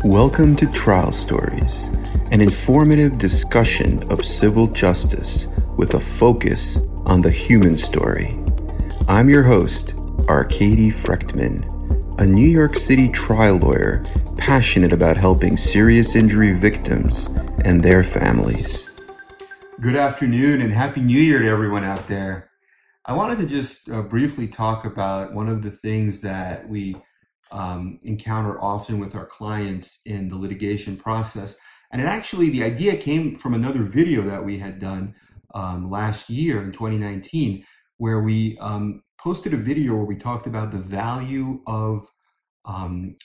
Welcome to Trial Stories, an informative discussion of civil justice with a focus on the human story. I'm your host, Arkady Frekhtman, a New York City trial lawyer passionate about helping serious injury victims and their families. Good afternoon and Happy New Year to everyone out there. I wanted to just uh, briefly talk about one of the things that we um, encounter often with our clients in the litigation process. And it actually, the idea came from another video that we had done um, last year in 2019, where we um, posted a video where we talked about the value of um,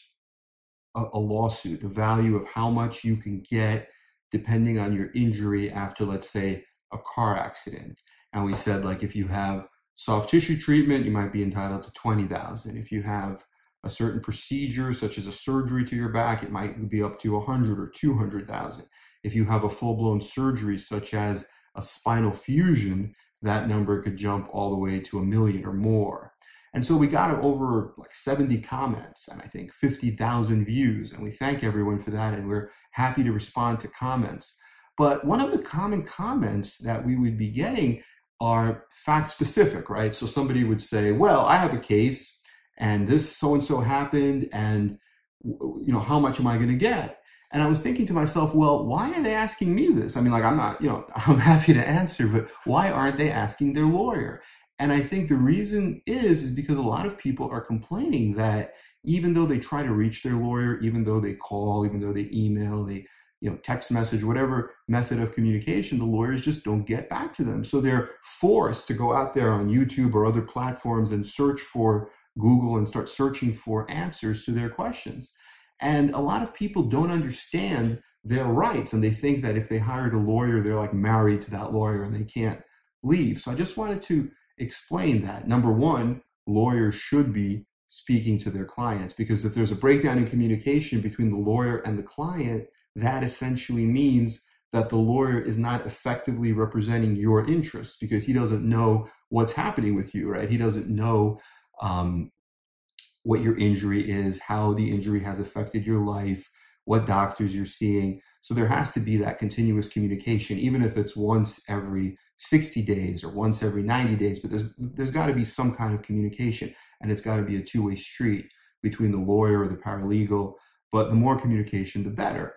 a, a lawsuit, the value of how much you can get depending on your injury after, let's say, a car accident. And we said, like, if you have soft tissue treatment, you might be entitled to 20,000. If you have a certain procedure, such as a surgery to your back, it might be up to 100 or 200,000. If you have a full blown surgery, such as a spinal fusion, that number could jump all the way to a million or more. And so we got over like 70 comments and I think 50,000 views. And we thank everyone for that. And we're happy to respond to comments. But one of the common comments that we would be getting are fact specific, right? So somebody would say, well, I have a case and this so and so happened and you know how much am i going to get? And i was thinking to myself well why are they asking me this? I mean like i'm not you know i'm happy to answer but why aren't they asking their lawyer? And i think the reason is is because a lot of people are complaining that even though they try to reach their lawyer even though they call even though they email they you know text message whatever method of communication the lawyers just don't get back to them. So they're forced to go out there on youtube or other platforms and search for Google and start searching for answers to their questions. And a lot of people don't understand their rights and they think that if they hired a lawyer, they're like married to that lawyer and they can't leave. So I just wanted to explain that. Number one, lawyers should be speaking to their clients because if there's a breakdown in communication between the lawyer and the client, that essentially means that the lawyer is not effectively representing your interests because he doesn't know what's happening with you, right? He doesn't know um, what your injury is, how the injury has affected your life, what doctors you're seeing. So there has to be that continuous communication, even if it's once every 60 days or once every 90 days. But there's there's got to be some kind of communication, and it's got to be a two-way street between the lawyer or the paralegal. But the more communication, the better.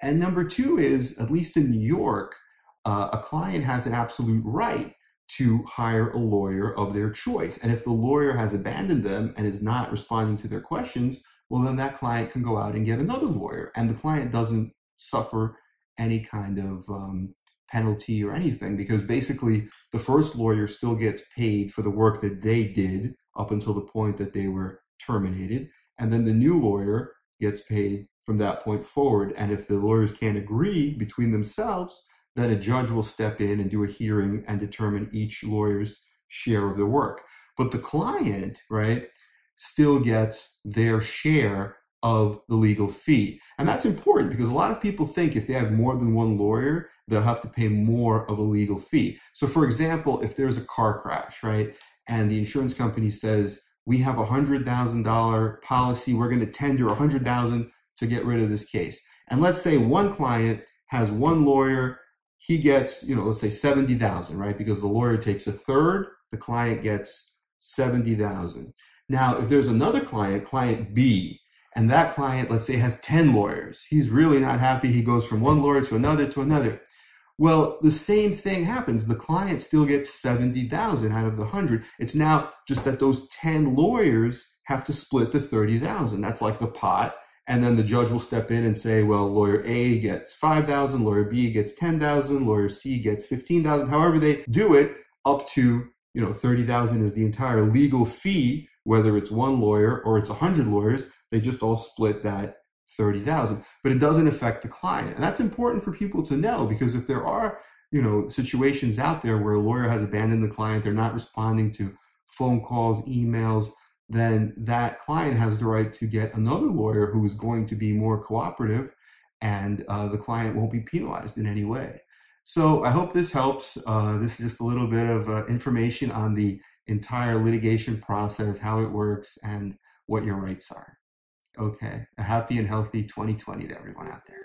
And number two is, at least in New York, uh, a client has an absolute right to hire a lawyer of their choice. And if the lawyer has abandoned them and is not responding to their questions, well, then that client can go out and get another lawyer, and the client doesn't suffer any kind of um, penalty or anything because basically the first lawyer still gets paid for the work that they did up until the point that they were terminated, and then the new lawyer gets paid from that point forward. And if the lawyers can't agree between themselves, then a judge will step in and do a hearing and determine each lawyer's share of the work. But the client, right, still gets their share of the legal fee. And that's important because a lot of people think if they have more than one lawyer, they'll have to pay more of a legal fee. So, for example, if there's a car crash, right, and the insurance company says, we have a $100,000 policy, we're going to tender a 100,000 to get rid of this case. And let's say one client has one lawyer he gets, you know, let's say 70,000, right? Because the lawyer takes a third, the client gets 70,000. Now, if there's another client, client B, and that client, let's say, has 10 lawyers, he's really not happy. He goes from one lawyer to another to another. Well, the same thing happens. The client still gets 70,000 out of the 100. It's now just that those 10 lawyers have to split the 30,000. That's like the pot and then the judge will step in and say, well, lawyer A gets 5,000, lawyer B gets 10,000, lawyer C gets 15,000. However they do it up to, you know, 30,000 is the entire legal fee, whether it's one lawyer or it's 100 lawyers, they just all split that 30,000. But it doesn't affect the client. And that's important for people to know because if there are, you know, situations out there where a lawyer has abandoned the client, they're not responding to phone calls, emails, then that client has the right to get another lawyer who is going to be more cooperative and uh, the client won't be penalized in any way. So I hope this helps. Uh, this is just a little bit of uh, information on the entire litigation process, how it works, and what your rights are. Okay. A happy and healthy 2020 to everyone out there.